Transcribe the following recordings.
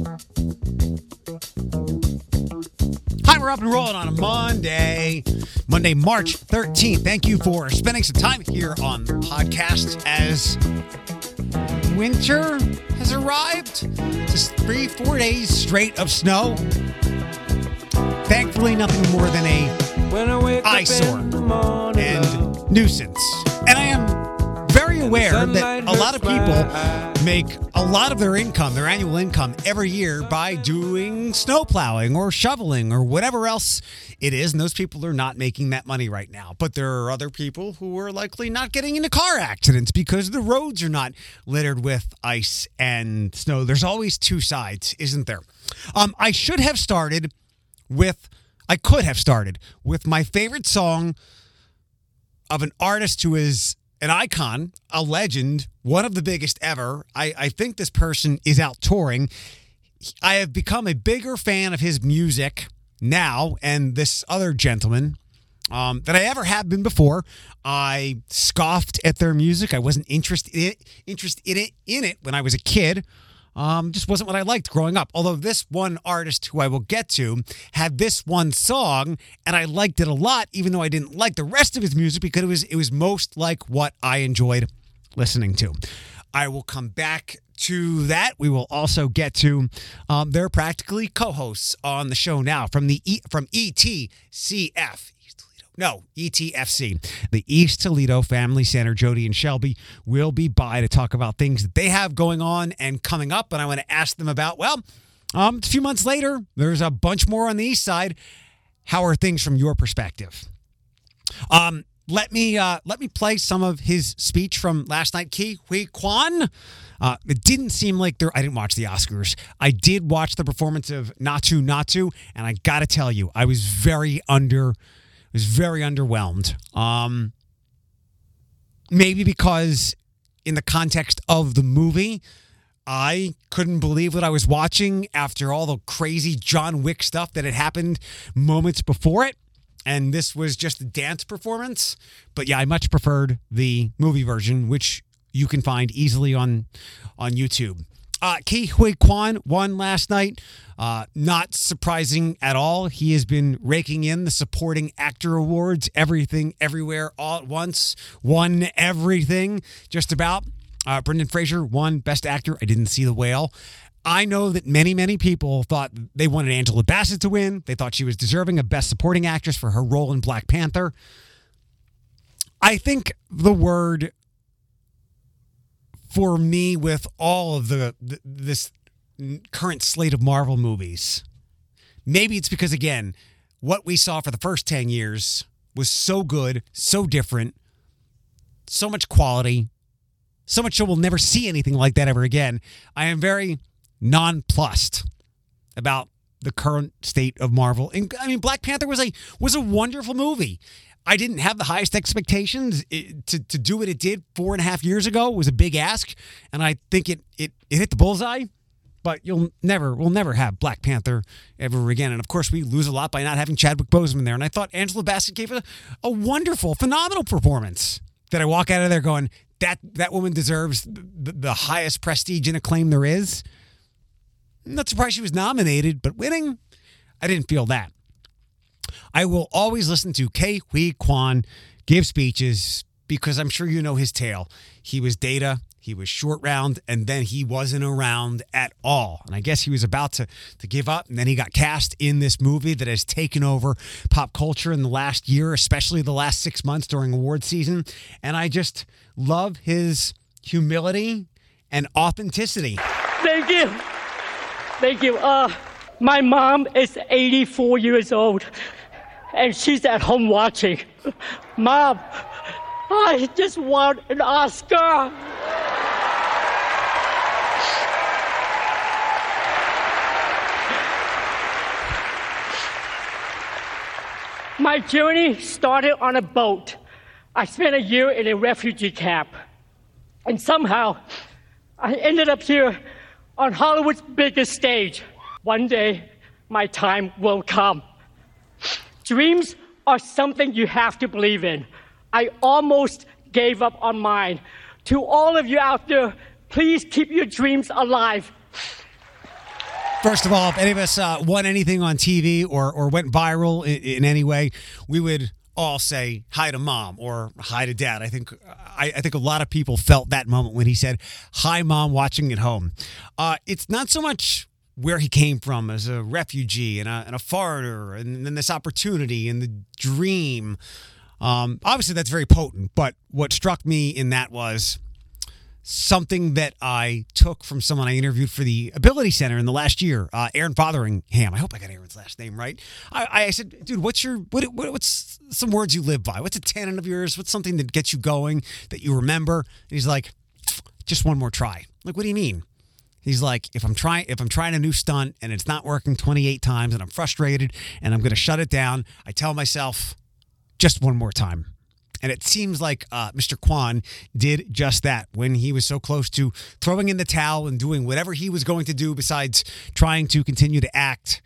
Hi, we're up and rolling on a Monday, Monday, March 13th. Thank you for spending some time here on the podcast as winter has arrived. Just three, four days straight of snow. Thankfully, nothing more than a eyesore and nuisance. And I am aware that a lot of people make a lot of their income, their annual income, every year by doing snow plowing or shoveling or whatever else it is. And those people are not making that money right now. But there are other people who are likely not getting into car accidents because the roads are not littered with ice and snow. There's always two sides, isn't there? Um, I should have started with, I could have started with my favorite song of an artist who is an icon, a legend, one of the biggest ever. I, I think this person is out touring. I have become a bigger fan of his music now and this other gentleman um, than I ever have been before. I scoffed at their music. I wasn't interested in it, interested in it, in it when I was a kid. Um, just wasn't what I liked growing up. Although this one artist, who I will get to, had this one song, and I liked it a lot, even though I didn't like the rest of his music because it was it was most like what I enjoyed listening to. I will come back to that. We will also get to um, they're practically co-hosts on the show now from the e, from ETCF. No, ETFC. The East Toledo Family Center, Jody and Shelby, will be by to talk about things that they have going on and coming up. And I want to ask them about, well, um, a few months later, there's a bunch more on the East Side. How are things from your perspective? Um, let me uh, let me play some of his speech from last night. Ke Huy Quan. Uh, it didn't seem like there. I didn't watch the Oscars. I did watch the performance of Naatu Naatu, and I got to tell you, I was very under was very underwhelmed. Um, maybe because in the context of the movie, I couldn't believe what I was watching after all the crazy John Wick stuff that had happened moments before it. And this was just a dance performance. But yeah, I much preferred the movie version, which you can find easily on on YouTube. Uh, Ke Huy Quan won last night. Uh, not surprising at all. He has been raking in the supporting actor awards, everything, everywhere, all at once. Won everything, just about. Uh, Brendan Fraser won Best Actor. I didn't see The Whale. I know that many, many people thought they wanted Angela Bassett to win. They thought she was deserving of Best Supporting Actress for her role in Black Panther. I think the word for me with all of the this current slate of Marvel movies. Maybe it's because again, what we saw for the first 10 years was so good, so different, so much quality, so much so we'll never see anything like that ever again. I am very nonplussed about the current state of Marvel. And I mean Black Panther was a was a wonderful movie. I didn't have the highest expectations it, to, to do what it did four and a half years ago. Was a big ask, and I think it it, it hit the bullseye. But you'll never, we'll never have Black Panther ever again. And of course, we lose a lot by not having Chadwick Boseman there. And I thought Angela Bassett gave a, a wonderful, phenomenal performance. That I walk out of there going, that that woman deserves the, the highest prestige and acclaim there is. I'm not surprised she was nominated, but winning, I didn't feel that. I will always listen to Ke Huy Quan give speeches because I'm sure you know his tale. He was data, he was short round, and then he wasn't around at all. And I guess he was about to, to give up, and then he got cast in this movie that has taken over pop culture in the last year, especially the last six months during award season. And I just love his humility and authenticity. Thank you. Thank you. Uh, my mom is 84 years old and she's at home watching. Mom, I just want an Oscar. My journey started on a boat. I spent a year in a refugee camp. And somehow, I ended up here on Hollywood's biggest stage. One day, my time will come. Dreams are something you have to believe in. I almost gave up on mine. To all of you out there, please keep your dreams alive. First of all, if any of us uh, won anything on TV or or went viral in, in, any way, we would all say hi to mom or hi to dad. I think I, I, think a lot of people felt that moment when he said hi, mom, watching at home. Uh, it's not so much where he came from as a refugee and a, and a foreigner, and then this opportunity and the dream. Um, obviously, that's very potent. But what struck me in that was something that I took from someone I interviewed for the Ability Center in the last year, uh, Aaron Fotheringham. I hope I got Aaron's last name right. I, I said, dude, what's your what, what, what's some words you live by? What's a tenet of yours? What's something that gets you going that you remember? And he's like, just one more try. Like, what do you mean? He's like, if I'm trying, if I'm trying a new stunt and it's not working 28 times and I'm frustrated and I'm going to shut it down, I tell myself, just one more time. And it seems like uh, Mr. Quan did just that when he was so close to throwing in the towel and doing whatever he was going to do besides trying to continue to act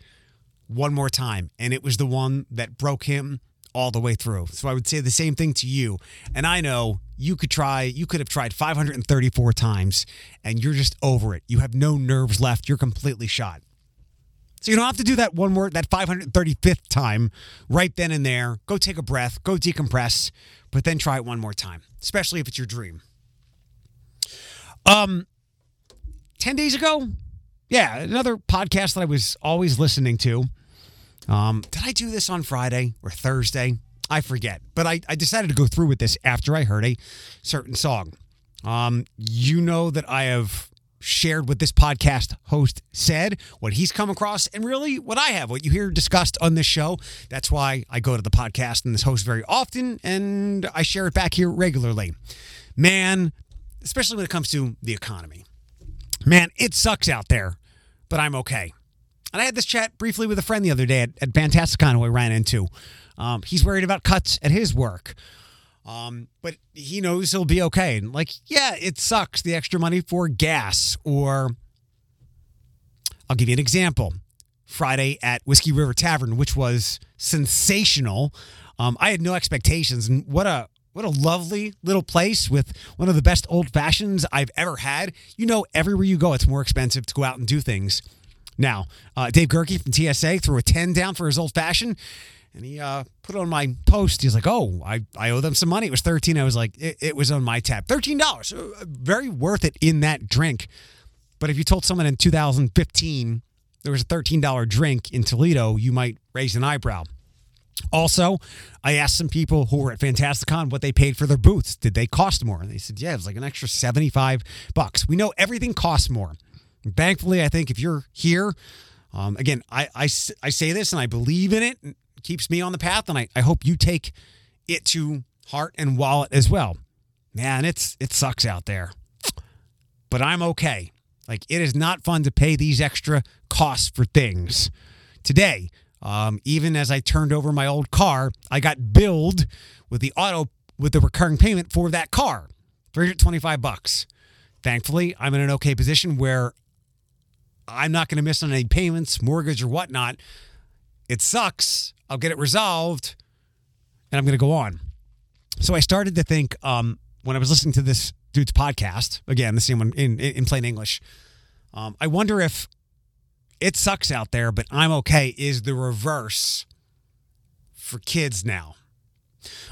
one more time. And it was the one that broke him all the way through. So I would say the same thing to you. And I know you could try, you could have tried 534 times and you're just over it. You have no nerves left. You're completely shot. So you don't have to do that one more, that 535th time right then and there. Go take a breath, go decompress, but then try it one more time, especially if it's your dream. Um, 10 days ago, yeah, another podcast that I was always listening to. Um, did I do this on Friday or Thursday? I forget, but I, I decided to go through with this after I heard a certain song. Um, you know that I have shared what this podcast host said, what he's come across, and really what I have, what you hear discussed on this show. That's why I go to the podcast and this host very often, and I share it back here regularly. Man, especially when it comes to the economy. Man, it sucks out there, but I'm okay. And I had this chat briefly with a friend the other day at, at Fantasticon who I ran into. Um, he's worried about cuts at his work. Um, but he knows he'll be okay. And like, yeah, it sucks the extra money for gas. Or I'll give you an example. Friday at Whiskey River Tavern, which was sensational. Um, I had no expectations, and what a what a lovely little place with one of the best old fashions I've ever had. You know, everywhere you go, it's more expensive to go out and do things. Now, uh, Dave Gerke from TSA threw a 10 down for his old fashioned and he uh, put on my post. He's like, "Oh, I, I owe them some money. It was thirteen. I was like, it, it was on my tab. Thirteen dollars, uh, very worth it in that drink. But if you told someone in 2015 there was a thirteen dollar drink in Toledo, you might raise an eyebrow. Also, I asked some people who were at Fantasticon what they paid for their booths. Did they cost more? And they said, yeah, it was like an extra 75 bucks. We know everything costs more. And thankfully, I think if you're here, um, again, I, I, I say this and I believe in it keeps me on the path, and I, I hope you take it to heart and wallet as well. Man, it's it sucks out there. But I'm okay. Like it is not fun to pay these extra costs for things. Today, um, even as I turned over my old car, I got billed with the auto with the recurring payment for that car, 325 bucks. Thankfully, I'm in an okay position where I'm not going to miss on any payments, mortgage, or whatnot. It sucks, I'll get it resolved, and I'm going to go on. So I started to think um, when I was listening to this dude's podcast, again, the same one in, in plain English, um, I wonder if it sucks out there, but I'm okay is the reverse for kids now.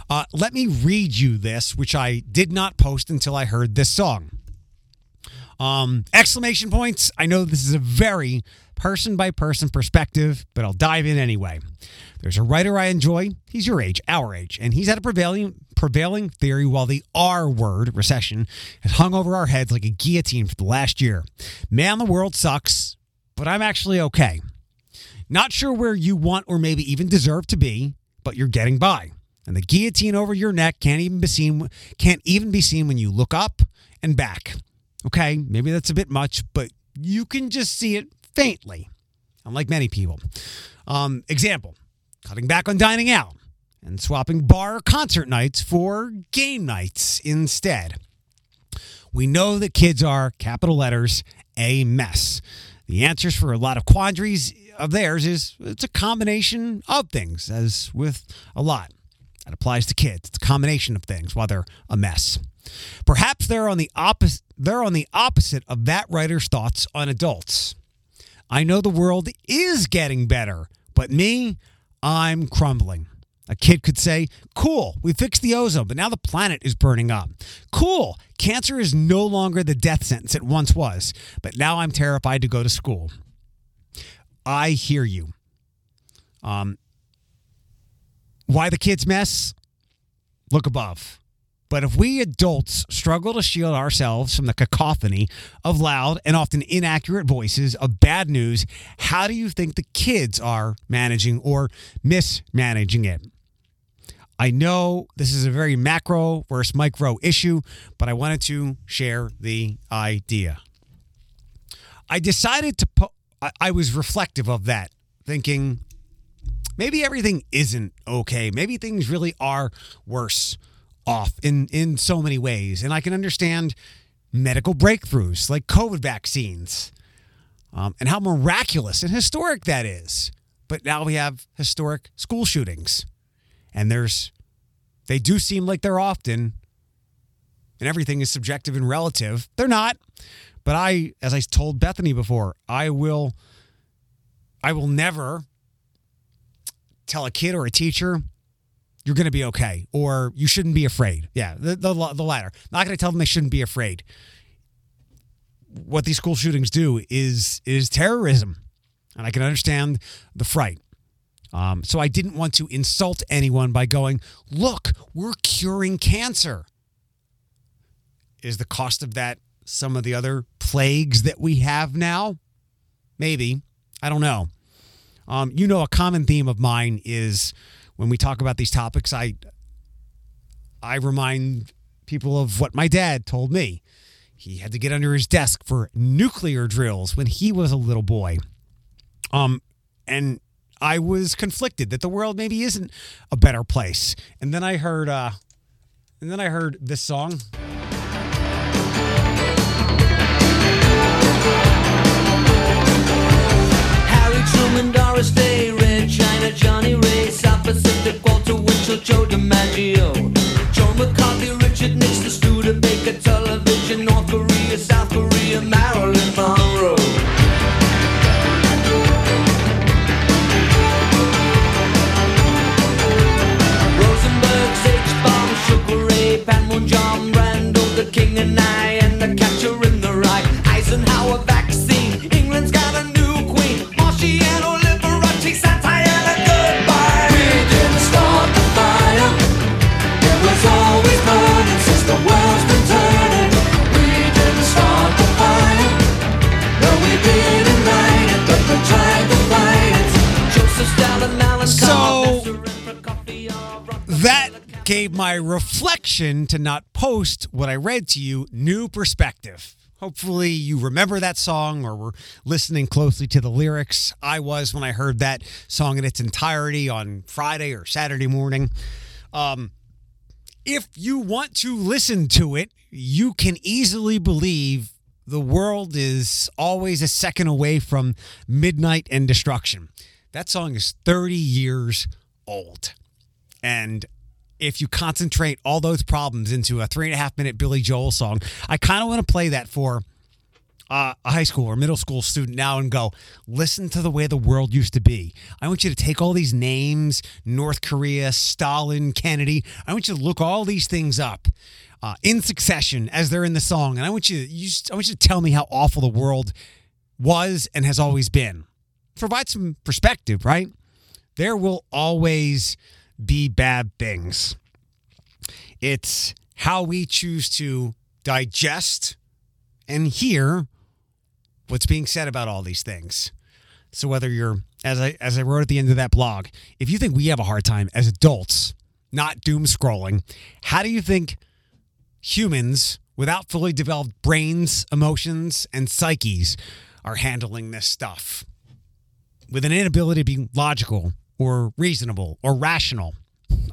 Uh, let me read you this, which I did not post until I heard this song. Um, exclamation points. I know this is a very person by person perspective, but I'll dive in anyway. There's a writer I enjoy. He's your age, our age, and he's had a prevailing prevailing theory while the R word, recession, has hung over our heads like a guillotine for the last year. Man, the world sucks, but I'm actually okay. Not sure where you want or maybe even deserve to be, but you're getting by. And the guillotine over your neck can't even be seen can't even be seen when you look up and back. Okay, maybe that's a bit much, but you can just see it faintly, unlike many people. Um, example cutting back on dining out and swapping bar concert nights for game nights instead. We know that kids are, capital letters, a mess. The answers for a lot of quandaries of theirs is it's a combination of things, as with a lot. That applies to kids. It's a combination of things while they're a mess. Perhaps they're on the opposite they're on the opposite of that writer's thoughts on adults. I know the world is getting better, but me, I'm crumbling. A kid could say, Cool, we fixed the ozone, but now the planet is burning up. Cool, cancer is no longer the death sentence it once was, but now I'm terrified to go to school. I hear you. Um, why the kids mess? Look above. But if we adults struggle to shield ourselves from the cacophony of loud and often inaccurate voices of bad news, how do you think the kids are managing or mismanaging it? I know this is a very macro versus micro issue, but I wanted to share the idea. I decided to, po- I was reflective of that, thinking maybe everything isn't okay. Maybe things really are worse off in in so many ways, and I can understand medical breakthroughs like COVID vaccines, um, and how miraculous and historic that is. But now we have historic school shootings, and there's they do seem like they're often, and everything is subjective and relative. They're not, but I, as I told Bethany before, I will, I will never tell a kid or a teacher you're going to be okay or you shouldn't be afraid. Yeah, the, the, the latter. Not going to tell them they shouldn't be afraid. What these school shootings do is is terrorism, and I can understand the fright. Um, so I didn't want to insult anyone by going, "Look, we're curing cancer." Is the cost of that some of the other plagues that we have now? Maybe I don't know. Um, you know, a common theme of mine is when we talk about these topics, I I remind people of what my dad told me. He had to get under his desk for nuclear drills when he was a little boy. Um, and I was conflicted that the world maybe isn't a better place. And then I heard, uh, and then I heard this song. Harry Truman, Doris Day, Winchell, Joe DiMaggio, Joe McCarthy, Richard Nixon, Studebaker, Television, my reflection to not post what I read to you new perspective. Hopefully, you remember that song or were listening closely to the lyrics. I was when I heard that song in its entirety on Friday or Saturday morning. Um, if you want to listen to it, you can easily believe the world is always a second away from midnight and destruction. That song is 30 years old. And if you concentrate all those problems into a three and a half minute Billy Joel song, I kind of want to play that for uh, a high school or middle school student now and go, listen to the way the world used to be. I want you to take all these names North Korea, Stalin, Kennedy. I want you to look all these things up. Uh, in succession as they're in the song, and I want you, you I want you to tell me how awful the world was and has always been. Provide some perspective, right? There will always be bad things. It's how we choose to digest and hear what's being said about all these things. So whether you're as I as I wrote at the end of that blog, if you think we have a hard time as adults not doom scrolling, how do you think humans without fully developed brains, emotions, and psyches are handling this stuff? With an inability to be logical or reasonable or rational.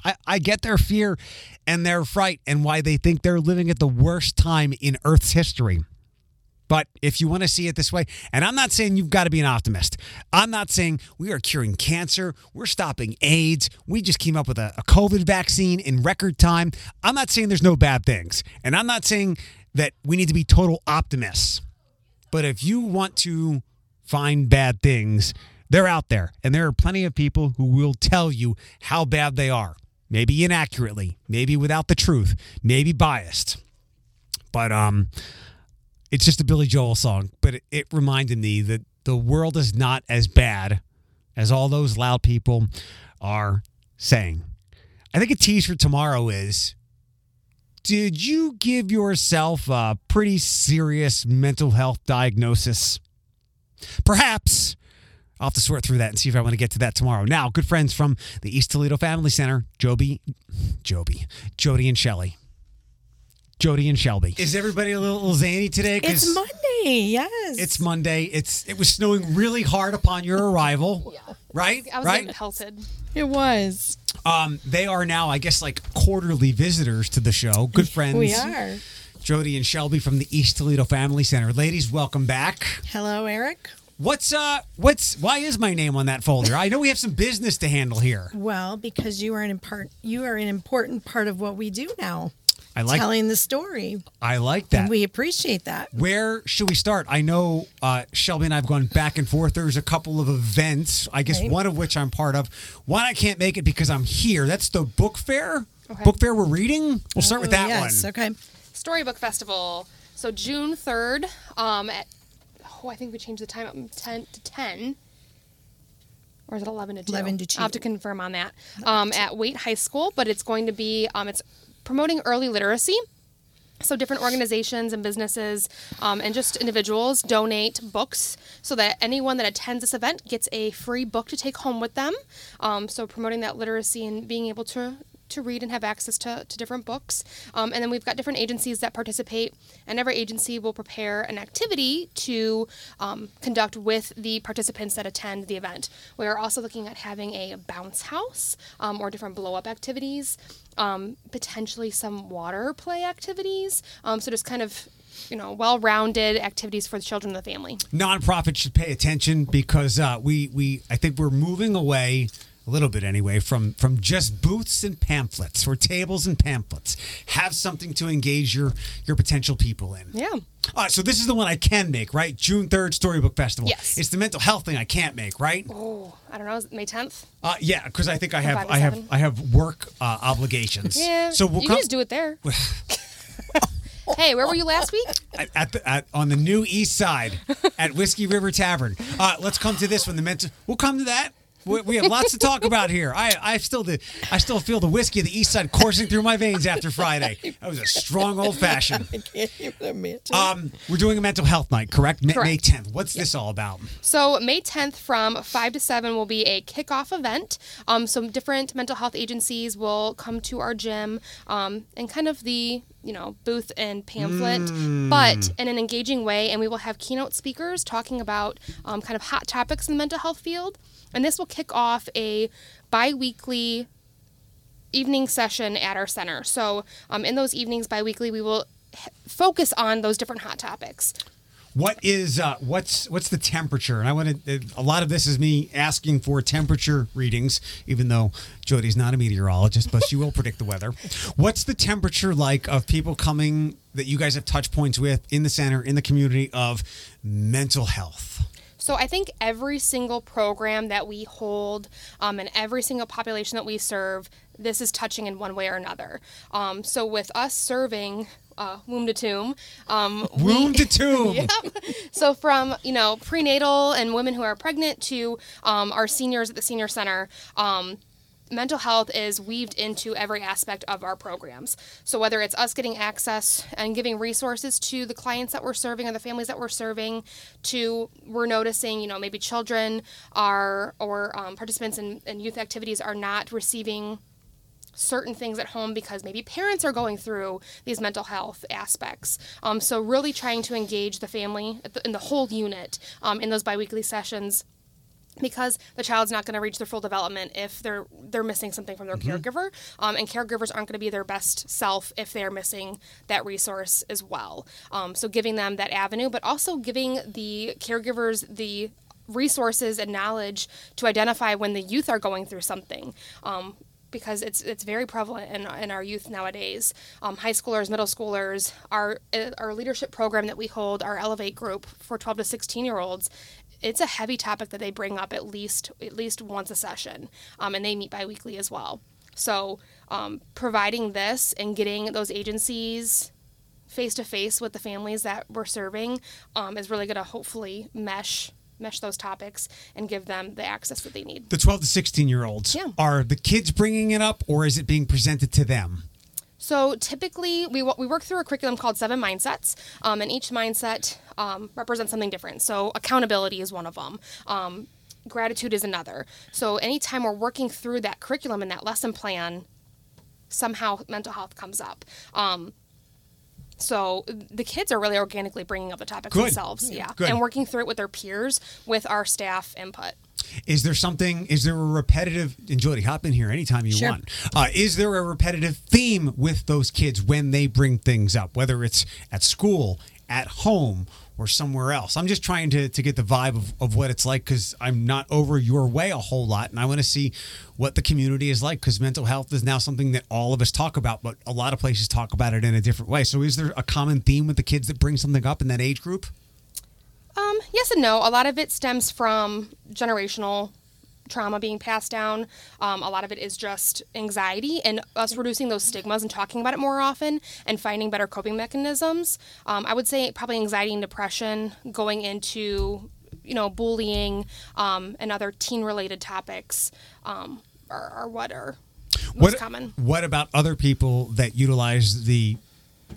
I, I get their fear and their fright and why they think they're living at the worst time in Earth's history. But if you want to see it this way, and I'm not saying you've got to be an optimist. I'm not saying we are curing cancer, we're stopping AIDS, we just came up with a, a COVID vaccine in record time. I'm not saying there's no bad things. And I'm not saying that we need to be total optimists. But if you want to find bad things, they're out there. And there are plenty of people who will tell you how bad they are. Maybe inaccurately, maybe without the truth, maybe biased. But um it's just a Billy Joel song, but it, it reminded me that the world is not as bad as all those loud people are saying. I think a tease for tomorrow is Did you give yourself a pretty serious mental health diagnosis? Perhaps. I'll have to sort through that and see if I want to get to that tomorrow. Now, good friends from the East Toledo Family Center, Joby, Joby, Jody and Shelly. Jody and Shelby. Is everybody a little, little zany today? 'Cause It's Monday, yes. It's Monday. It's it was snowing really hard upon your arrival. Yeah. right? I was right? getting pelted. It was. Um, they are now, I guess, like quarterly visitors to the show. Good friends. We are. Jody and Shelby from the East Toledo Family Center. Ladies, welcome back. Hello, Eric. What's uh what's why is my name on that folder? I know we have some business to handle here. Well, because you are an important you are an important part of what we do now. I like telling the story. I like that. And we appreciate that. Where should we start? I know uh, Shelby and I have gone back and forth. There's a couple of events, I guess Right. one of which I'm part of. One I can't make it because I'm here. That's the book fair. Okay. Book fair we're reading. We'll start with Oh, that yes, one. okay. Storybook Festival. So June 3rd, um, at, oh, I think we changed the time up from 10 to 10. Or is it 11 to 2? 11 to 2. I'll have to confirm on that. Um, at Waite High School, but it's going to be, um, it's promoting early literacy. So different organizations and businesses um, and just individuals donate books so that anyone that attends this event gets a free book to take home with them. Um, so promoting that literacy and being able to to read and have access to, to different books. Um, and then we've got different agencies that participate, and every agency will prepare an activity to um, conduct with the participants that attend the event. We are also looking at having a bounce house um, or different blow up activities, um, potentially some water play activities. Um, so just kind of you know, well-rounded activities for the children of the family. Nonprofits should pay attention because uh, we we I think we're moving away a little bit anyway from from just booths and pamphlets or tables and pamphlets. Have something to engage your your potential people in. Yeah. All right, so this is the one I can make, right? June 3rd, Storybook Festival. Yes. It's the mental health thing I can't make, right? Oh, I don't know, is it May 10th? Uh, yeah, because I think I have I have? I have work uh, obligations. Yeah. So we'll you come can just do it there. hey, where were you last week? at, at the, at, on the new east side at Whiskey River Tavern. Uh, let's come to this one. The mental. We'll come to that. We, we have lots to talk about here. I I still the I still feel the whiskey of the east side coursing through my veins after Friday. That was a strong old fashioned. I can't even. Um, we're doing a mental health night, correct? Ma- May 10th. What's this all about? So May 10th from 5 to 7 will be a kickoff event. Um, some different mental health agencies will come to our gym um, and kind of the you know booth and pamphlet, but in an engaging way. And we will have keynote speakers talking about um, kind of hot topics in the mental health field. And this will kick off a bi-weekly evening session at our center. So um, in those evenings bi-weekly, we will h- focus on those different hot topics. What is uh, what's what's the temperature? And I want to. A lot of this is me asking for temperature readings, even though Jody's not a meteorologist, but she will predict the weather. What's the temperature like of people coming that you guys have touch points with in the center in the community of mental health? So I think every single program that we hold um, and every single population that we serve, this is touching in one way or another. Um, so with us serving uh, womb to tomb, um, we- Womb to tomb. Yep. So from you know prenatal and women who are pregnant to um, our seniors at the senior center. Um, Mental health is weaved into every aspect of our programs. So, whether it's us getting access and giving resources to the clients that we're serving or the families that we're serving, to we're noticing, you know, maybe children are or um, participants in, in youth activities are not receiving certain things at home because maybe parents are going through these mental health aspects. Um, so really trying to engage the family in the whole unit um, in those biweekly sessions because the child's not going to reach their full development if they're they're missing something from their caregiver. Um, and caregivers aren't going to be their best self if they're missing that resource as well. Um, so giving them that avenue but also giving the caregivers the resources and knowledge to identify when the youth are going through something. Um, because it's it's very prevalent in, in our youth nowadays. Um, high schoolers, middle schoolers, our uh, our leadership program that we hold, our Elevate group for 12 to 16 year olds, it's a heavy topic that they bring up at least at least once a session, um, and they meet biweekly as well. So um, providing this and getting those agencies face to face with the families that we're serving um, is really going to hopefully mesh mesh those topics and give them the access that they need. The 12 to 16 year olds, Yeah. are the kids bringing it up or is it being presented to them? So typically, we, we work through a curriculum called Seven Mindsets, um, and each mindset um, represents something different. So accountability is one of them. Um, gratitude is another. So anytime we're working through that curriculum and that lesson plan, somehow mental health comes up. Um, so the kids are really organically bringing up the topics Good. themselves, yeah, Good. and working through it with their peers with our staff input. Is there something, is there a repetitive, and Jody, hop in here anytime you Sure. want. Uh, is there a repetitive theme with those kids when they bring things up, whether it's at school, at home, or somewhere else? I'm just trying to, to get the vibe of, of what it's like because I'm not over your way a whole lot. And I want to see what the community is like because mental health is now something that all of us talk about, but a lot of places talk about it in a different way. So is there a common theme with the kids that bring something up in that age group? Um, yes and no. A lot of it stems from generational trauma being passed down. Um, a lot of it is just anxiety and us reducing those stigmas and talking about it more often and finding better coping mechanisms. Um, I would say probably anxiety and depression going into, you know, bullying um, and other teen related topics um, are, are what are most what, common. What about other people that utilize the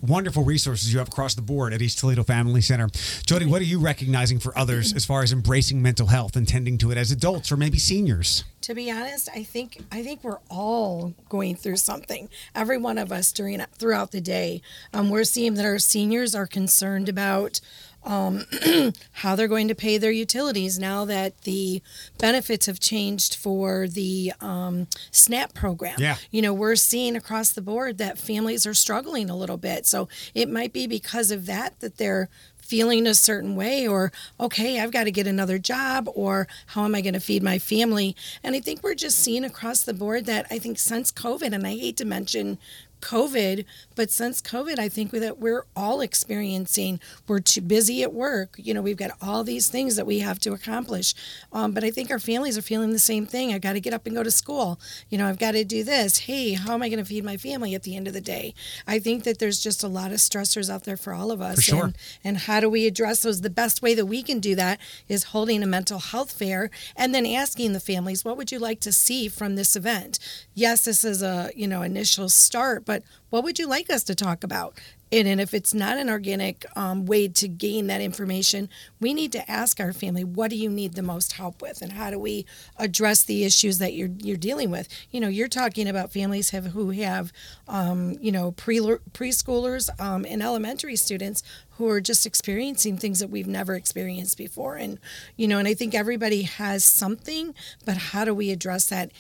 wonderful resources you have across the board at East Toledo Family Center? Jody, what are you recognizing for others as far as embracing mental health and tending to it as adults or maybe seniors? To be honest, I think I think we're all going through something. Every one of us during throughout the day. Um, we're seeing that our seniors are concerned about um, how they're going to pay their utilities now that the benefits have changed for the um, SNAP program. Yeah. You know, we're seeing across the board that families are struggling a little bit. So it might be because of that that they're feeling a certain way or okay i've got to get another job or how am i going to feed my family and i think we're just seeing across the board that i think since covid and i hate to mention covid but since covid i think that we're all experiencing we're too busy at work. You know we've got all these things that we have to accomplish. Um, but i think our families are feeling the same thing. I've got to get up and go to school. You know i've got to do this. Hey how am i going to feed my family at the end of the day? I think that there's just a lot of stressors out there for all of us. Sure. and, and how do we address those? The best way that we can do that is holding a mental health fair and then asking the families what would you like to see from this event? Yes this is a you know initial start but what would you like us to talk about? And, and if it's not an organic um, way to gain that information we need to ask our family what do you need the most help with? And how do we address the issues that you're you're dealing with? You know you're talking about families have who have um, you know pre preschoolers um, and elementary students who are just experiencing things that we've never experienced before. And you know and i think everybody has something but how do we address that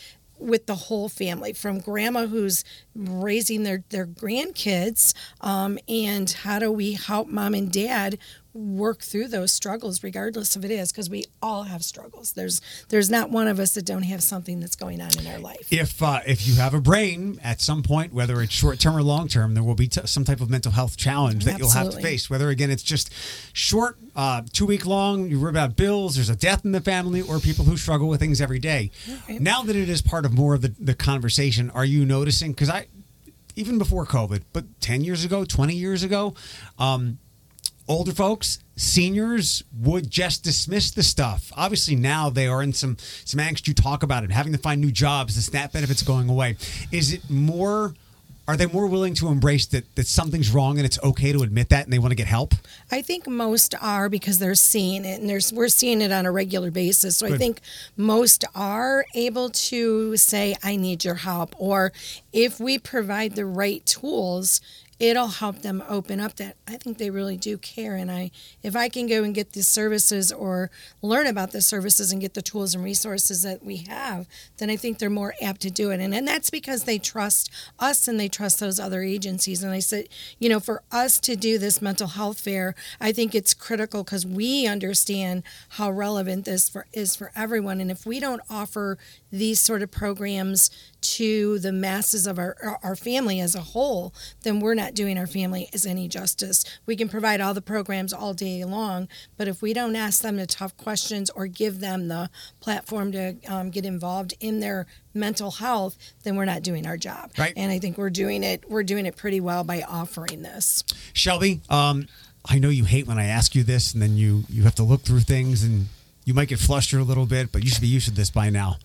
with the whole family from grandma who's raising their their grandkids um, and how do we help mom and dad work through those struggles regardless of it is because we all have struggles there's there's not one of us that don't have something that's going on in our life If uh, if you have a brain, at some point, whether it's short term or long term, there will be t- some type of mental health challenge that you'll have to face. Whether again it's just short, uh, two week long, you worry about bills, there's a death in the family, or people who struggle with things every day. Now that it is part of more of the, the conversation, are you noticing? Because I, even before COVID, but ten years ago, twenty years ago, um, older folks, seniors would just dismiss the stuff. Obviously, now they are in some some angst. You talk about it, having to find new jobs, the SNAP benefits going away. Is it more? Are they more willing to embrace that that something's wrong and it's okay to admit that, and they want to get help? I think most are because they're seeing it, and there's we're seeing it on a regular basis. So I think most are able to say, "I need your help," or if we provide the right tools, it'll help them open up that I think they really do care. And I, if I can go and get the services or learn about the services and get the tools and resources that we have, then I think they're more apt to do it. And and that's because they trust us and they trust those other agencies. And I said, you know, for us to do this mental health fair, I think it's critical because we understand how relevant this for, is for everyone. And if we don't offer these sort of programs to the masses of our our family as a whole, then we're not doing our family as any justice. We can provide all the programs all day long, but if we don't ask them the tough questions or give them the platform to um, get involved in their mental health, then we're not doing our job. Right. And I think we're doing it. We're doing it pretty well by offering this. Shelby, um, I know you hate when I ask you this, and then you you have to look through things, and you might get flustered a little bit, but you should be used to this by now.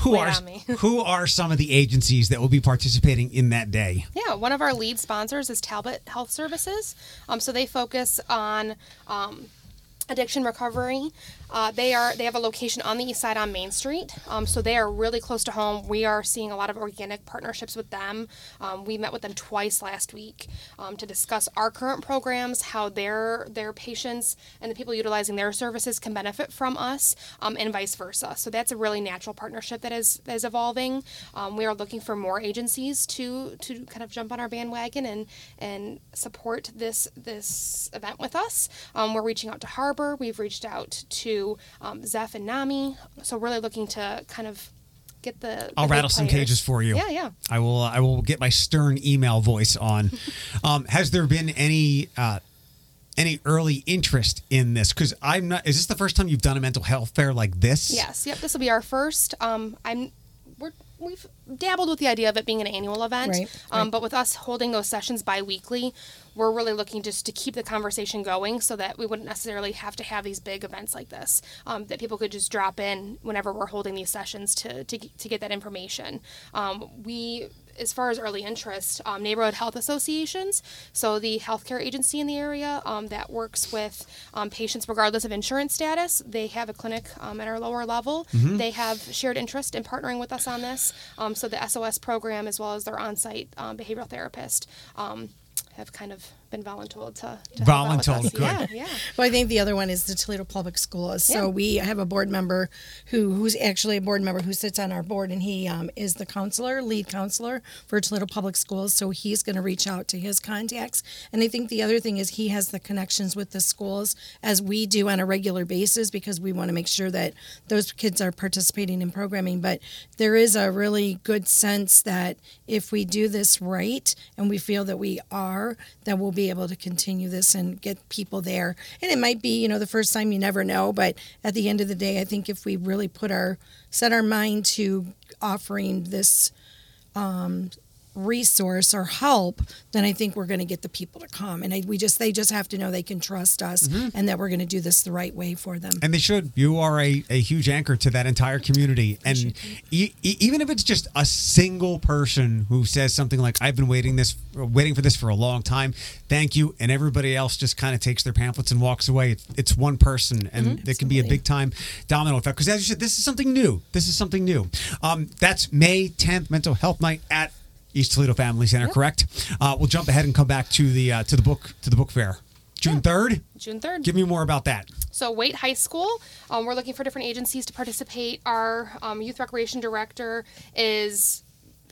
Who Wait are who are some of the agencies that will be participating in that day? Yeah, one of our lead sponsors is Talbot Health Services. Um, so they focus on um, addiction recovery. Uh, they are they have a location on the east side on Main Street, um, so they are really close to home. We are seeing a lot of organic partnerships with them. Um, we met with them twice last week um, to discuss our current programs, how their their patients and the people utilizing their services can benefit from us, um, and vice versa. So that's a really natural partnership that is that is evolving. Um, we are looking for more agencies to to kind of jump on our bandwagon and and support this this event with us. Um, we're reaching out to Harbor. We've reached out to um, Zepf and Nami. So really looking to kind of get the. I'll the rattle some cages for you. Yeah, yeah. I will. I will get my stern email voice on. um, has there been any uh, any early interest in this? Because I'm not. Is this the first time you've done a mental health fair like this? Yes. Yep. This will be our first. Um, I'm. We're we've dabbled with the idea of it being an annual event. Right, Um, right. but with us holding those sessions bi-weekly, we're really looking just to keep the conversation going, so that we wouldn't necessarily have to have these big events like this. Um, that people could just drop in whenever we're holding these sessions to to, to get that information. Um, we as far as early interest, um, neighborhood health associations, so the healthcare agency in the area um, that works with um, patients regardless of insurance status, they have a clinic um, at our lower level. They have shared interest in partnering with us on this. Um, so the SOS program, as well as their on-site um, behavioral therapist, um, have kind of been voluntold to, to help Voluntold, good. Yeah, yeah. Well, I think the other one is the Toledo Public Schools. So Yeah. we have a board member who who's actually a board member who sits on our board, and he um, is the counselor, lead counselor for Toledo Public Schools. So he's going to reach out to his contacts. And I think the other thing is he has the connections with the schools as we do on a regular basis because we want to make sure that those kids are participating in programming. But there is a really good sense that if we do this right, and we feel that we are, that we'll be able to continue this and get people there. And it might be, you know, the first time you never know, but at the end of the day, I think if we really put our set our mind to offering this um, resource or help, then I think we're going to get the people to come. And I, we just they just have to know they can trust us and that we're going to do this the right way for them. And they should. You are a, a huge anchor to that entire community. And e- e- even if it's just a single person who says something like, I've been waiting this waiting for this for a long time, thank you. And everybody else just kind of takes their pamphlets and walks away. It's, it's one person and there can be a big time domino effect. Because as you said, this is something new. This is something new. Um, that's May 10th, Mental Health Night at East Toledo Family Center, correct? Uh, we'll jump ahead and come back to the uh, to the book to the book fair. June 3rd? June third. Give me more about that. So, Waite High School, um, we're looking for different agencies to participate. Our um, youth recreation director is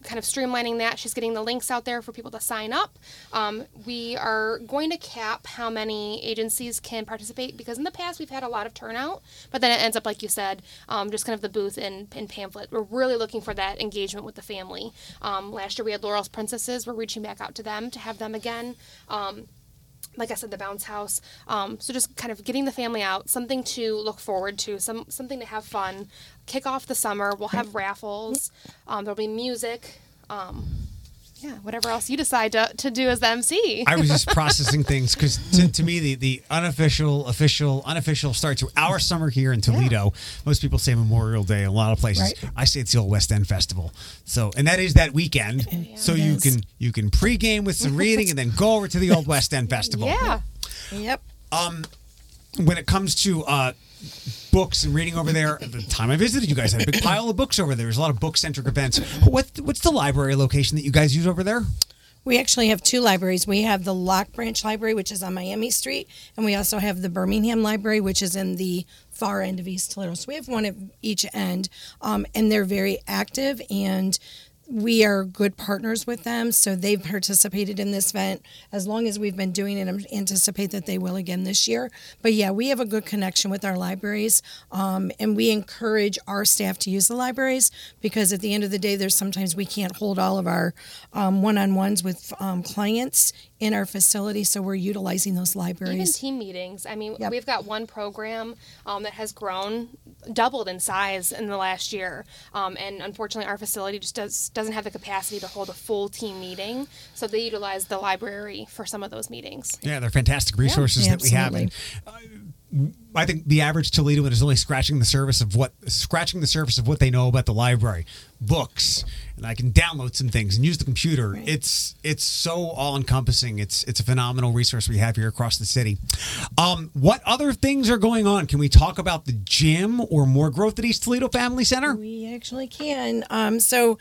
kind of streamlining that. She's getting the links out there for people to sign up. Um, we are going to cap how many agencies can participate because in the past we've had a lot of turnout, but then it ends up, like you said, um, just kind of the booth and, and pamphlet. We're really looking for that engagement with the family. Um, last year we had Laurel's Princesses. We're reaching back out to them to have them again. Like I said, the bounce house. Um, so just kind of getting the family out, something to look forward to, some something to have fun. Kick off the summer. We'll have raffles. Um, there'll be music. Um, yeah, whatever else you decide to, to do as the MC. I was just processing things because to, to me the, the unofficial, official, unofficial start to our summer here in Toledo. Most people say Memorial Day. A lot of places, Right. I say it's the old West End Festival. So, and that is that weekend. so you is. can you can pregame with some reading and then go over to the old West End Festival. yeah. Yep. Um, when it comes to uh, books and reading over there, the time I visited, you guys had a big pile of books over there. There's a lot of book centric events. What what's the library location that you guys use over there? We actually have two libraries. We have the Locke Branch Library, which is on Miami Street, and we also have the Birmingham Library, which is in the far end of East Toledo. So we have one at each end, um, and they're very active and we are good partners with them, so they've participated in this event as long as we've been doing it. I anticipate that they will again this year. But yeah, we have a good connection with our libraries, um, and we encourage our staff to use the libraries because at the end of the day, there's sometimes we can't hold all of our um, one-on-ones with um, clients in our facility, so we're utilizing those libraries. Even team meetings. I mean, Yep. we've got one program um, that has grown, doubled in size in the last year, um, and unfortunately, our facility just does doesn't have the capacity to hold a full team meeting. So they utilize the library for some of those meetings. Yeah, they're fantastic resources that we have. And, uh, I think the average Toledoan is only scratching the surface of what scratching the surface of what they know about the library, books, and I can download some things and use the computer. It's it's so all encompassing. It's it's a phenomenal resource we have here across the city. Um, what other things are going on? Can we talk about the gym or more growth at East Toledo Family Center? We actually can. Um, so,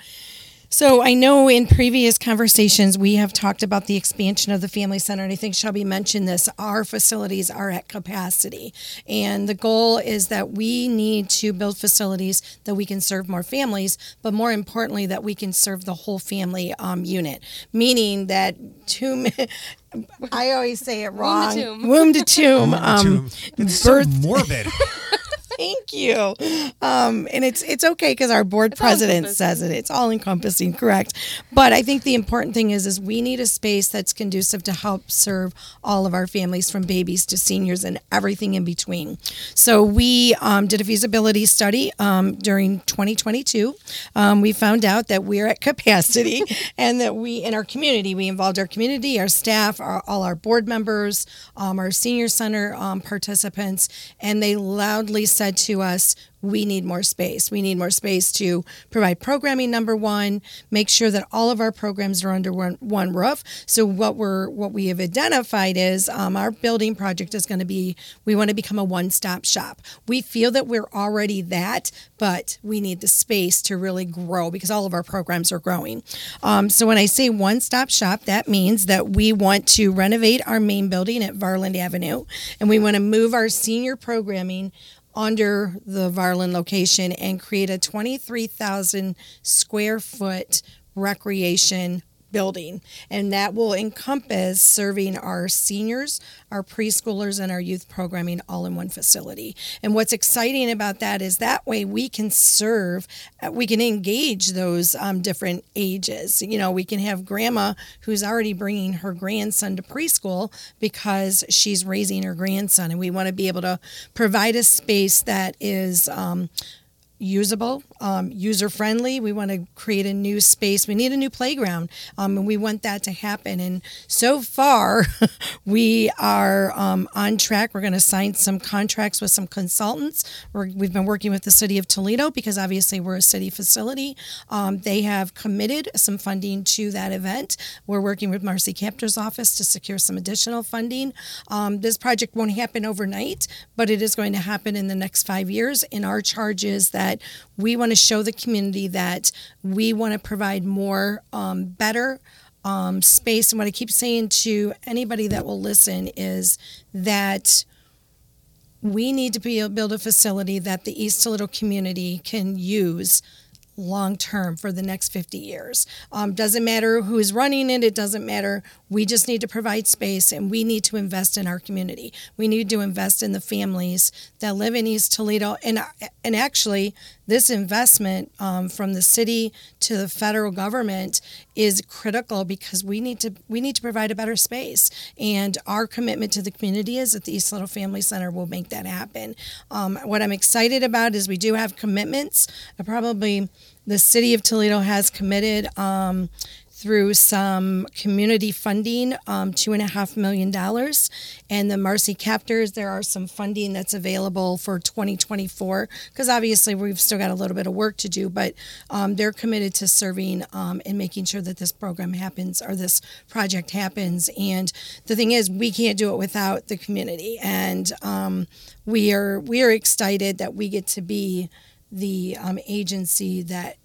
so I know in previous conversations we have talked about the expansion of the family center, and I think Shelby mentioned this. Our facilities are at capacity, and the goal is that we need to build facilities that we can serve more families, but more importantly, that we can serve the whole family um, unit. Meaning that two. I always say it wrong. tomb. Womb to tomb. Um, Tomb. it's so birth- morbid. Thank you. Um, and it's it's okay because our board all president says it. It's all encompassing, correct? But I think the important thing is is we need a space that's conducive to help serve all of our families, from babies to seniors and everything in between. So we um, did a feasibility study um, during 2022. Um, we found out that we're at capacity, and that we in our community we involved our community, our staff, our, all our board members, um, our senior center um, participants, and they loudly said to us, we need more space. We need more space to provide programming. Number one, make sure that all of our programs are under one, one roof. So what we're what we have identified is um, our building project is going to be we want to become a one stop shop. We feel that we're already that, but we need the space to really grow because all of our programs are growing. Um, so when I say one stop shop, that means that we want to renovate our main building at Varland Avenue, and we want to move our senior programming under the Varland location and create a 23,000 square foot recreation building. And that will encompass serving our seniors, our preschoolers, and our youth programming all in one facility. And what's exciting about that is that way we can serve, uh, we can engage those um, different ages. You know, we can have grandma who's already bringing her grandson to preschool because she's raising her grandson. And we want to be able to provide a space that is, um, usable, um, user friendly. We want to create a new space. We need a new playground, um, and we want that to happen. And so far, we are um, on track. We're going to sign some contracts with some consultants. We're, we've been working with the city of Toledo because obviously we're a city facility. Um, they have committed some funding to that event. We're working with Marcy Kaptur's office to secure some additional funding. Um, this project won't happen overnight, but it is going to happen in the next five years. And our charge is that we want to show the community that we want to provide more, um, better um, space. And what I keep saying to anybody that will listen is that we need to be, able to build a facility that the East Toledo community can use long term for the next 50 years. Um, doesn't matter who is running it, it doesn't matter. We just need to provide space and we need to invest in our community. We need to invest in the families that live in East Toledo. And, and actually, this investment um, from the city to the federal government is critical because we need to we need to provide a better space and our commitment to the community is that the East Toledo Family Center will make that happen. Um, what I'm excited about is we do have commitments. Probably the city of Toledo has committed um, through some community funding, um, two and a half million dollars, and the Marcy Kapturs. There are some funding that's available for 2024 because obviously we've still got a little bit of work to do, but um, they're committed to serving um, and making sure that this program happens or this project happens. And the thing is, we can't do it without the community, and um, we are we are excited that we get to be the um, agency that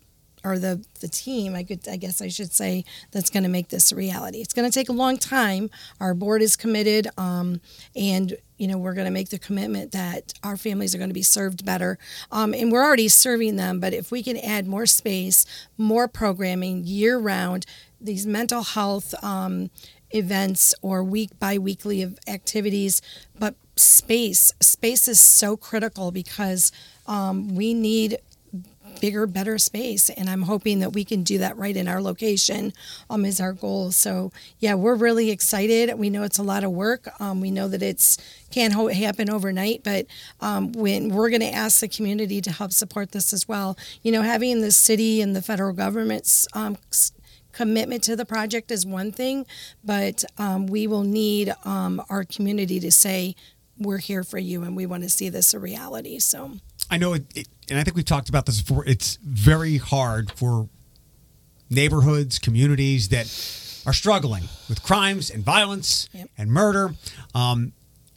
or the the team. I could I guess I should say that's going to make this a reality. It's going to take a long time. Our board is committed, um, and you know we're going to make the commitment that our families are going to be served better, um, and we're already serving them. But if we can add more space, more programming year round, these mental health. Um, events or week by weekly of activities but space space is so critical because um, we need bigger, better space. And I'm hoping that we can do that right in our location um, is our goal. So yeah, we're really excited. We know it's a lot of work. Um, we know that it's can't ho- happen overnight, but um, when we're going to ask the community to help support this as well, you know, having the city and the federal government's um, commitment to the project is one thing, but um, we will need um, our community to say, we're here for you and we want to see this a reality. So I know it, it, and I think we've talked about this before. It's very hard for neighborhoods, communities that are struggling with crimes and violence Yep. and murder. Um,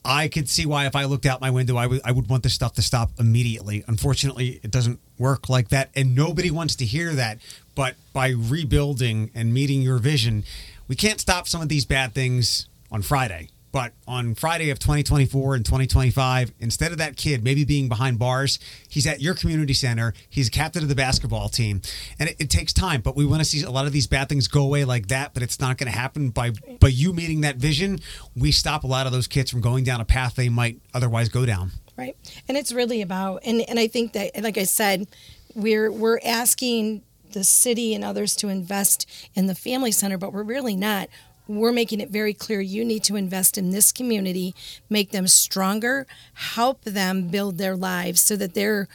I could see why, if I looked out my window, I would I would want this stuff to stop immediately. Unfortunately, it doesn't work like that, and nobody wants to hear that. But by rebuilding and meeting your vision, we can't stop some of these bad things on Friday. But on Friday of 2024 and 2025, instead of that kid maybe being behind bars, he's at your community center. He's captain of the basketball team. And it, it takes time, but we want to see a lot of these bad things go away like that. But it's not going to happen by, by you meeting that vision. We stop a lot of those kids from going down a path they might otherwise go down. Right. And it's really about and, and I think that like I said, we're we're asking the city and others to invest in the family center, but we're really not. We're making it very clear you need to invest in this community, make them stronger, help them build their lives so that they're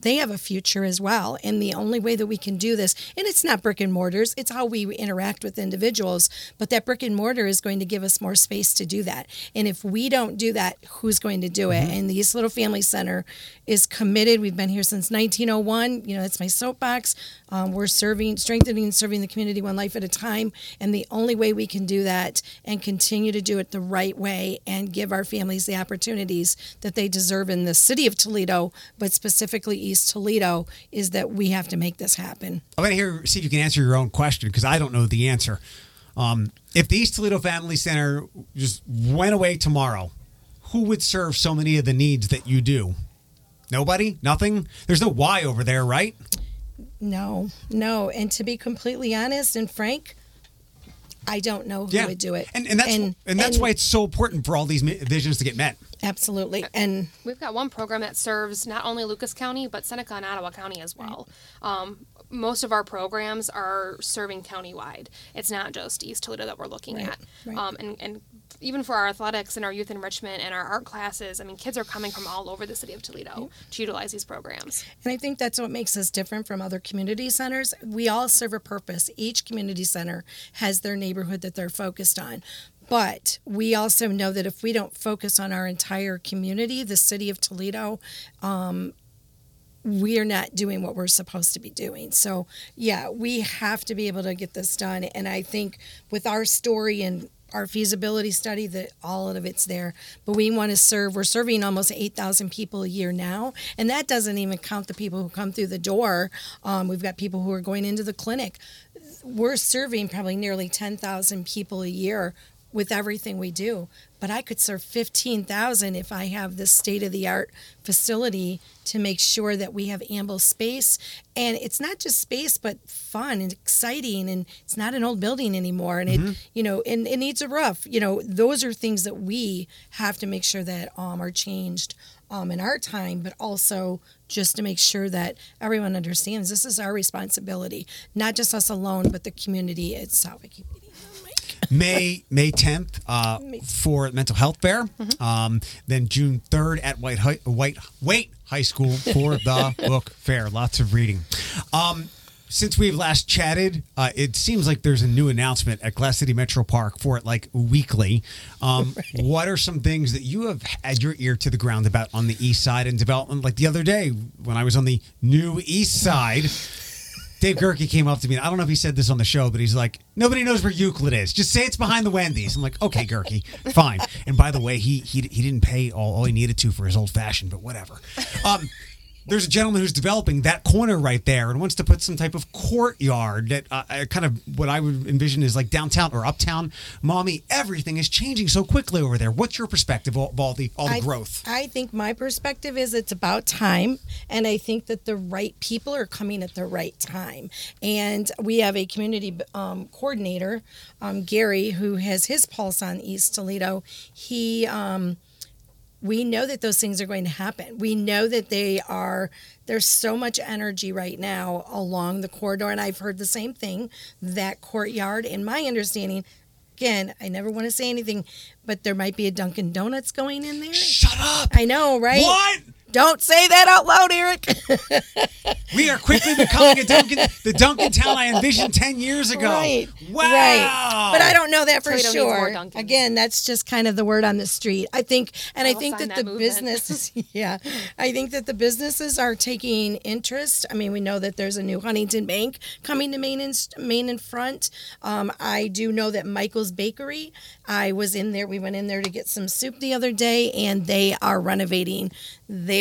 they have a future as well. And the only way that we can do this, and it's not brick and mortars, it's how we interact with individuals, but that brick and mortar is going to give us more space to do that. And if we don't do that, who's going to do it? Mm-hmm. And the East Toledo Family Center is committed. We've been here since 1901. You know, that's my soapbox. Um, we're serving, strengthening and serving the community one life at a time. And the only way we can do that and continue to do it the right way and give our families the opportunities that they deserve in the city of Toledo, but specifically East Toledo, is that we have to make this happen. I'm going to hear see if you can answer your own question because I don't know the answer. Um, if the East Toledo Family Center just went away tomorrow, who would serve so many of the needs that you do? Nobody? Nothing? There's no why over there, right? No, no. And to be completely honest and frank, I don't know who would do it. And, and that's and, that's why it's so important for all these visions to get met. absolutely. And We've got one program that serves not only Lucas County, but Seneca and Ottawa County as well. Um, most of our programs are serving countywide. It's not just East Toledo that we're looking Right, at. right. Um, and, and even for our athletics and our youth enrichment and our art classes, I mean, kids are coming from all over the city of Toledo to utilize these programs. And I think that's what makes us different from other community centers. We all serve a purpose. Each community center has their neighborhood that they're focused on. But we also know that if we don't focus on our entire community, the city of Toledo, um, we are not doing what we're supposed to be doing. So, yeah, we have to be able to get this done. And I think with our story and our feasibility study that all of it's there. But we want to serve we're serving almost 8000 people a year now and that doesn't even count the people who come through the door. Um, we've got people who are going into the clinic. We're serving probably nearly 10000 people a year with everything we do but i could serve 15000 if i have this state of the art facility to make sure that we have ample space. And it's not just space but fun and exciting and it's not an old building anymore. And it you know and it needs a roof. You know those are things that we have to make sure that um, are changed um, in our time but also just to make sure that everyone understands this is our responsibility not just us alone but the community itself. I keep eating. May May 10th uh, for mental health fair. Um, then June 3rd at White Hi- White Waite High School for the book fair. Lots of reading. Um, since we've last chatted, uh, it seems like there's a new announcement at Glass City Metro Park for it like weekly. Um, What are some things that you have had your ear to the ground about on the east side and development? Like the other day when I was on the new east side. Dave Gerke came up to me. I don't know if he said this on the show, but he's like, "Nobody knows where Euclid is. Just say it's behind the Wendy's." I'm like, "Okay, Gerke, fine." And by the way, he he, he didn't pay all, all he needed to for his old fashioned, but whatever. Um, there's a gentleman who's developing that corner right there and wants to put some type of courtyard that uh, uh, kind of what I would envision is like downtown or uptown. Mommy, everything is changing so quickly over there. What's your perspective of all the all the I, growth? I think my perspective is it's about time, and I think that the right people are coming at the right time. And we have a community um, coordinator, um, Gary, who has his pulse on East Toledo. He um, we know that those things are going to happen. We know that they are, there's so much energy right now along the corridor. And I've heard the same thing that courtyard, in my understanding, again, I never want to say anything, but there might be a Dunkin' Donuts going in there. Shut up! I know, right? What? Don't say that out loud, Eric. We are quickly becoming a Dunkin', the Dunkin' town I envisioned ten years ago. Right. Wow. Right. But I don't know that for Toledo needs more sure. Again, that's just kind of the word on the street. I think, and I, I think that, that the movement. businesses, yeah, I think that the businesses are taking interest. I mean, we know that there's a new Huntington Bank coming to Main and Main and Front. Um, I do know that Michael's Bakery. I was in there. We went in there to get some soup the other day, and they are renovating their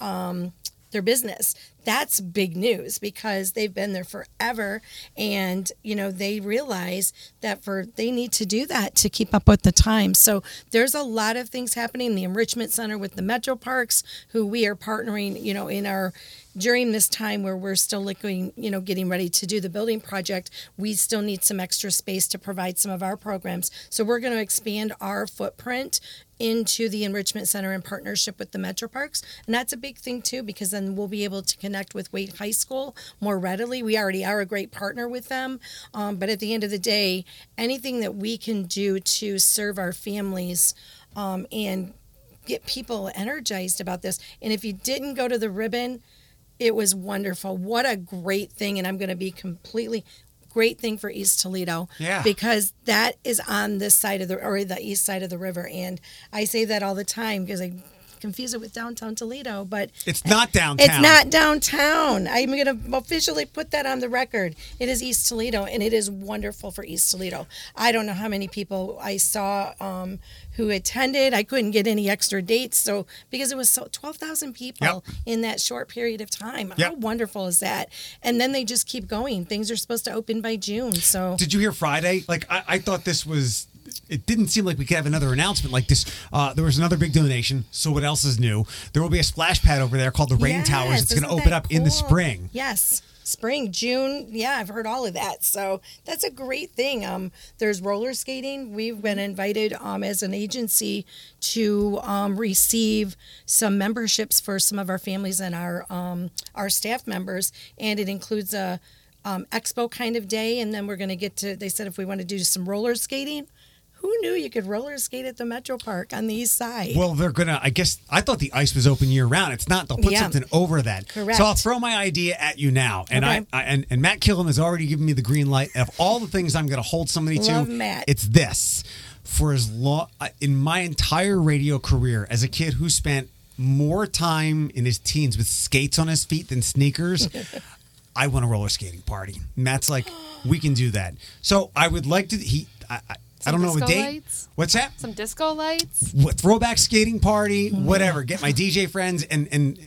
um, their business. That's big news because they've been there forever and you know they realize that for they need to do that to keep up with the times. So there's a lot of things happening the enrichment center with the Metro Parks who we are partnering, you know, in our during this time where we're still looking, you know, getting ready to do the building project, we still need some extra space to provide some of our programs. So we're going to expand our footprint into the enrichment center in partnership with the Metro Parks. And that's a big thing too, because then we'll be able to connect with Waite High School more readily. We already are a great partner with them. Um, but at the end of the day, anything that we can do to serve our families um, and get people energized about this. And if you didn't go to the ribbon, it was wonderful. What a great thing. And I'm going to be completely great thing for East Toledo. Yeah. Because that is on this side of the, or the east side of the river. And I say that all the time because I confuse it with downtown Toledo, but It's not downtown. it's not downtown. I'm going to officially put that on the record. It is East Toledo, and it is wonderful for East Toledo. I don't know how many people I saw um, who attended. I couldn't get any extra dates, so because it was so twelve thousand people Yep. in that short period of time. How wonderful is that? And then they just keep going. Things are supposed to open by June, so Did you hear Friday? Like I, I thought this was. It didn't seem like we could have another announcement like this. Uh, there was another big donation. So what else is new? There will be a splash pad over there called the Rain Yes, Towers. It's going to open up in the spring. Yes, spring, June. Yeah, I've heard all of that. So that's a great thing. Um, there's roller skating. We've been invited um, as an agency to um, receive some memberships for some of our families and our um, our staff members, and it includes a um, expo kind of day. And then we're going to get to. They said if we want to do some roller skating. Who knew you could roller skate at the Metro Park on the east side? Well, they're gonna. I guess I thought the ice was open year round. It's not. They'll put Yeah. something over that. Correct. So I'll throw my idea at you now, and Okay. I, I and, and Matt Killam has already given me the green light. Of all the things I'm going to hold somebody Love to, Matt. it's this. For as long in my entire radio career, as a kid who spent more time in his teens with skates on his feet than sneakers. I want a roller skating party. Matt's like, we can do that. So I would like to. He, I, I, I don't Some know a disco date. lights? What's that? Some disco lights. what throwback skating party, Mm-hmm. whatever. Get my DJ friends and and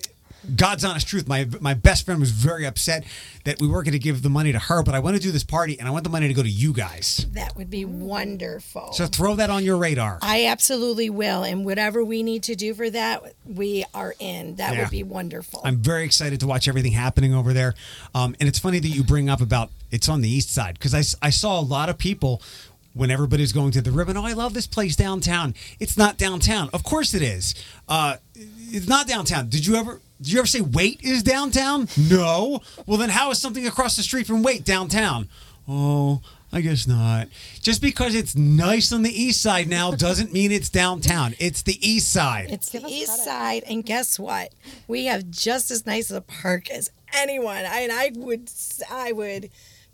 God's honest truth. My my best friend was very upset that we weren't going to give the money to her, but I want to do this party and I want the money to go to you guys. that would be wonderful. So throw that on your radar. I absolutely will. And whatever we need to do for that, we are in. That Yeah. would be wonderful. I'm very excited to watch everything happening over there. Um, and it's funny that you bring up about it's on the east side because I I saw a lot of people when everybody's going to the ribbon. Oh, I love this place downtown. It's not downtown. Of course it is. Uh, it's not downtown. Did you ever? Did you ever say Waite is downtown? No. Well, then how is something across the street from Waite downtown? Oh, I guess not. Just because it's nice on the east side now doesn't mean it's downtown. It's the east side. it's the east credit. side. And guess what? We have just as nice a park as anyone. I, And I would, I would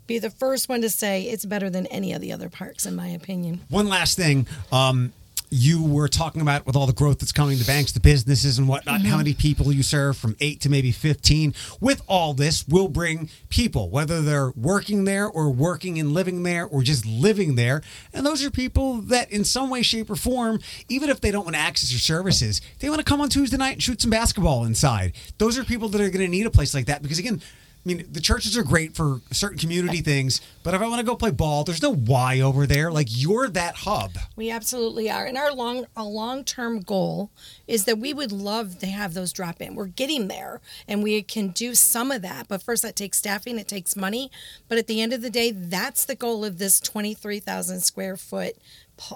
be the first one to say it's better than any of the other parks, in my opinion. One last thing. Um, you were talking about with all the growth that's coming to banks, the businesses and whatnot, Mm-hmm. how many people you serve from eight to maybe 15. With all this, will bring people, whether they're working there or working and living there or just living there. And those are people that, in some way, shape, or form, even if they don't want to access your services, they want to come on Tuesday night and shoot some basketball inside. Those are people that are going to need a place like that because, again, I mean, the churches are great for certain community things, but if I want to go play ball, there's no why over there. Like you're that hub. We absolutely are. And our long a long term goal is that we would love to have those drop in. We're getting there and we can do some of that. But first that takes staffing, it takes money. But at the end of the day, that's the goal of this twenty three thousand square foot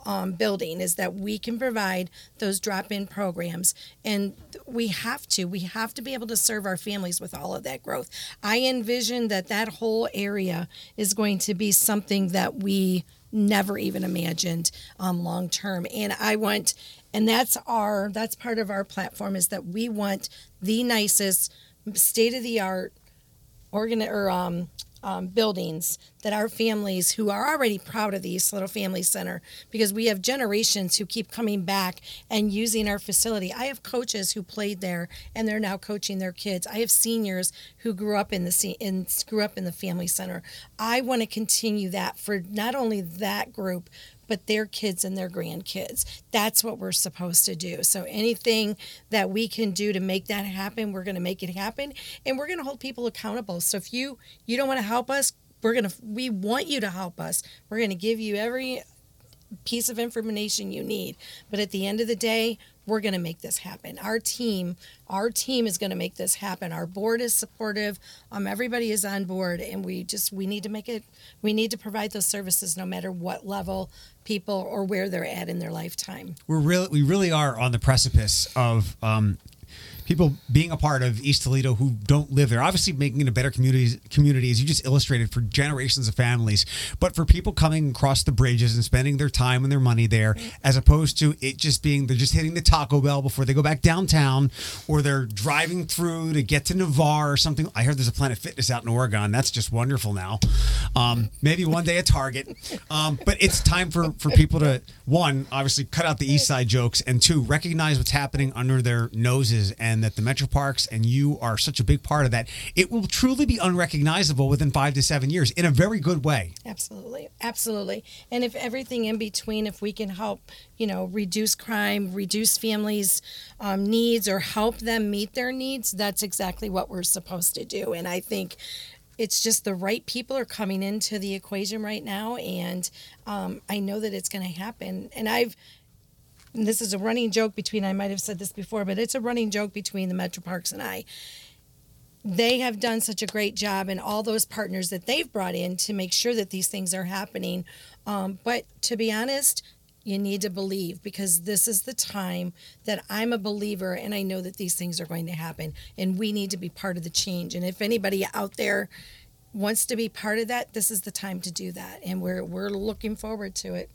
um, building is that we can provide those drop-in programs. And we have to we have to be able to serve our families with all of that growth. I envision that that whole area is going to be something that we never even imagined um, long term and i want and that's our that's part of our platform is that we want the nicest state of the art organ or um, um, buildings that our families who are already proud of the East Toledo Family Center because we have generations who keep coming back and using our facility. I have coaches who played there and they're now coaching their kids. I have seniors who grew up in the in, grew up in the family center. I want to continue that for not only that group but their kids and their grandkids. That's what we're supposed to do. So anything that we can do to make that happen, we're going to make it happen and we're going to hold people accountable. So if you you don't want to help us, we're going to we want you to help us. We're going to give you every piece of information you need. But at the end of the day, we're going to make this happen. Our team, our team is going to make this happen. Our board is supportive. Um, everybody is on board, and we just we need to make it. We need to provide those services no matter what level people or where they're at in their lifetime. We're really, we really are on the precipice of um, people being a part of East Toledo who don't live there. Obviously, making it a better community, community as you just illustrated for generations of families. But for people coming across the bridges and spending their time and their money there, as opposed to it just being they're just hitting the Taco Bell before they go back downtown, or they're driving through to get to Navarre or something. I heard there's a Planet Fitness out in Oregon. That's just wonderful now. Um, maybe one day a Target. Um, but it's time for for people to one obviously cut out the East Side jokes, and two recognize what's happening under their noses and that the Metro Parks and you are such a big part of that. It will truly be unrecognizable within five to seven years in a very good way. Absolutely, absolutely. And if everything in between, if we can help, you know, reduce crime, reduce families' um, needs, or help them meet their needs, that's exactly what we're supposed to do. And I think it's just the right people are coming into the equation right now, and um, I know that it's going to happen. And I've and this is a running joke between I might have said this before, but it's a running joke between the Metro Parks and I. They have done such a great job and all those partners that they've brought in to make sure that these things are happening. Um, but to be honest, you need to believe because this is the time that I'm a believer and I know that these things are going to happen and we need to be part of the change. And if anybody out there wants to be part of that, this is the time to do that. And we're we're looking forward to it.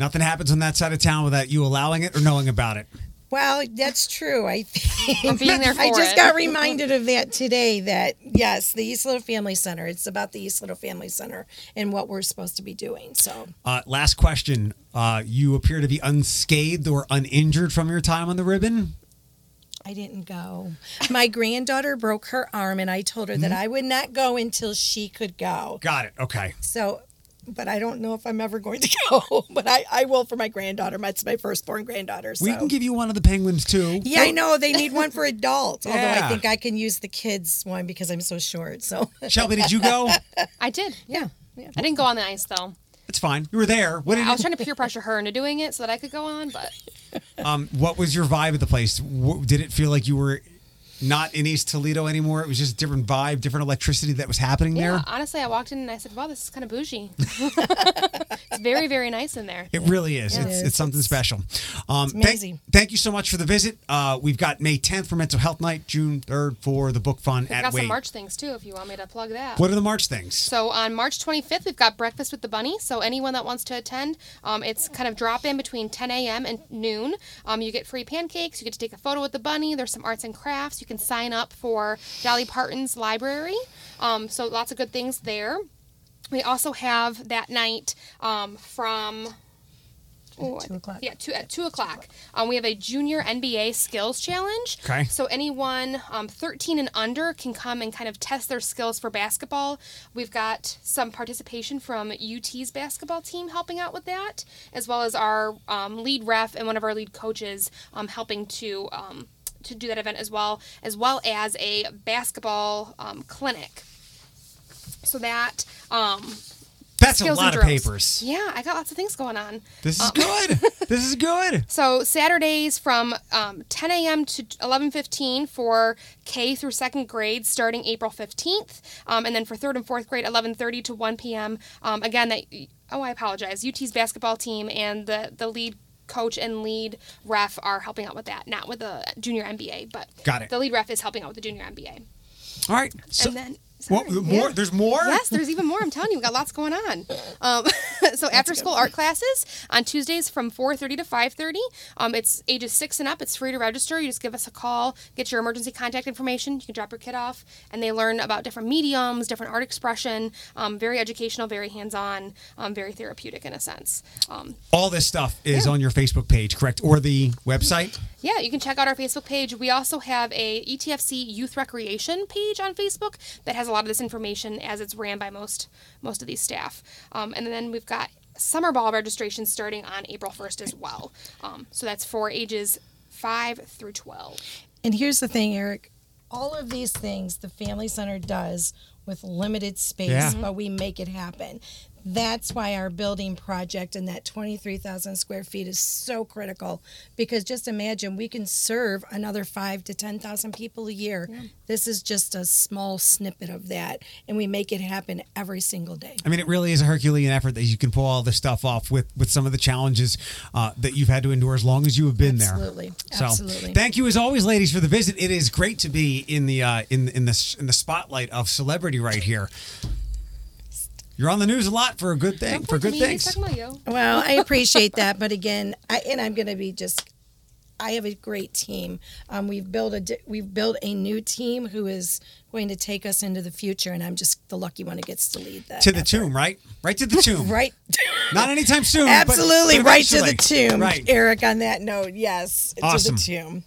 Nothing happens on that side of town without you allowing it or knowing about it. Well, that's true. I think being there I just it. got reminded of that today. That yes, the East Toledo Family Center. It's about the East Toledo Family Center and what we're supposed to be doing. So Uh, last question. Uh, you appear to be unscathed or uninjured from your time on the ribbon. I didn't go. My granddaughter broke her arm, and I told her that I would not go until she could go. Got it. Okay. So, but I don't know if I'm ever going to go. But I, I will for my granddaughter. That's my firstborn granddaughter. So. We can give you one of the penguins too. Yeah, I know they need one for adults. Although I think I can use the kids one because I'm so short. So Shelby, did you go? I did. yeah, yeah. I didn't go on the ice though. It's fine. You were there. What did I was you, trying to peer pressure her into doing it so that I could go on, but um, What was your vibe at the place? W- Did it feel like you were not in East Toledo anymore? It was just a different vibe, different electricity that was happening yeah, there. honestly, I walked in and I said, "Wow, this is kind of bougie." it's very, very nice in there. It really is. Yeah, it it's, it's something It's- special. Um, thank- amazing. Thank, you so much for the visit. Uh, we've got May 10th for Mental Health Night, June 3rd for the book fun We've at got Waite. some March things too, if you want me to plug that. What are the March things? So on March 25th, we've got Breakfast with the Bunny. So anyone that wants to attend, um, it's kind of drop in between 10 a.m. and noon. Um, you get free pancakes. You get to take a photo with the bunny. There's some arts and crafts. You can sign up for Dolly Parton's library. Um, so lots of good things there. We also have that night um, from Oh, Two o'clock. Yeah, two, at 2 o'clock. Um, we have a junior NBA skills challenge. Okay. So anyone um, 13 and under can come and kind of test their skills for basketball. We've got some participation from UT's basketball team helping out with that, as well as our um, lead ref and one of our lead coaches um, helping to. Um, to do that event as well, as well as a basketball um, clinic. So that um, That's a lot of papers. Yeah, I got lots of things going on. This is good. this is good. So Saturdays from um, 10 a.m. to 11:15 for K through second grade, starting April 15th, um, and then for third and fourth grade, 11:30 to 1 p.m. Um, again, that oh, I apologize. UT's basketball team and the the lead coach and lead ref are helping out with that, not with the junior NBA, but Got it. The lead ref is helping out with the junior NBA, All right. So, and then. Well, more. yeah. There's more. Yes, there's even more. I'm telling you, we've got lots going on. Um, so after school art classes on Tuesdays from 4:30 to 5:30. Um, it's ages six and up. It's free to register. You just give us a call, get your emergency contact information. You can drop your kid off, and they learn about different mediums, different art expression. Um, very educational, very hands-on, um, very therapeutic in a sense. Um, All this stuff is Yeah. on your Facebook page, correct, or the website? Yeah, you can check out our Facebook page. We also have a ETFC Youth Recreation page on Facebook that has a lot of this information as it's ran by most most of these staff. Um, and then we've got summer ball registration starting on April 1st as well. Um, so that's for ages 5 through 12. And here's the thing, Eric. All of these things the Family Center does with limited space, Yeah. but we make it happen. That's why our building project and that 23,000 square feet is so critical because just imagine we can serve another five to 10,000 people a year. This is just a small snippet of that, and we make it happen every single day. I mean, it really is a Herculean effort that you can pull all this stuff off with with some of the challenges uh, that you've had to endure as long as you have been Absolutely. there. So, Absolutely. thank you as always, ladies, for the visit. It is great to be in the uh, in in the in the spotlight of celebrity right here. You're on the news a lot for a good thing, for good Me, things. Talking about you. Well, I appreciate that, but again, I, and I'm going to be just. I have a great team. Um, we've built a di- we've built a new team who is going to take us into the future, and I'm just the lucky one who gets to lead that. To the effort. tomb, right? Right to the tomb. Right. Not anytime soon. but- Absolutely but right to the eventually. tomb, Right. Eric. On that note, yes, Awesome. to the tomb.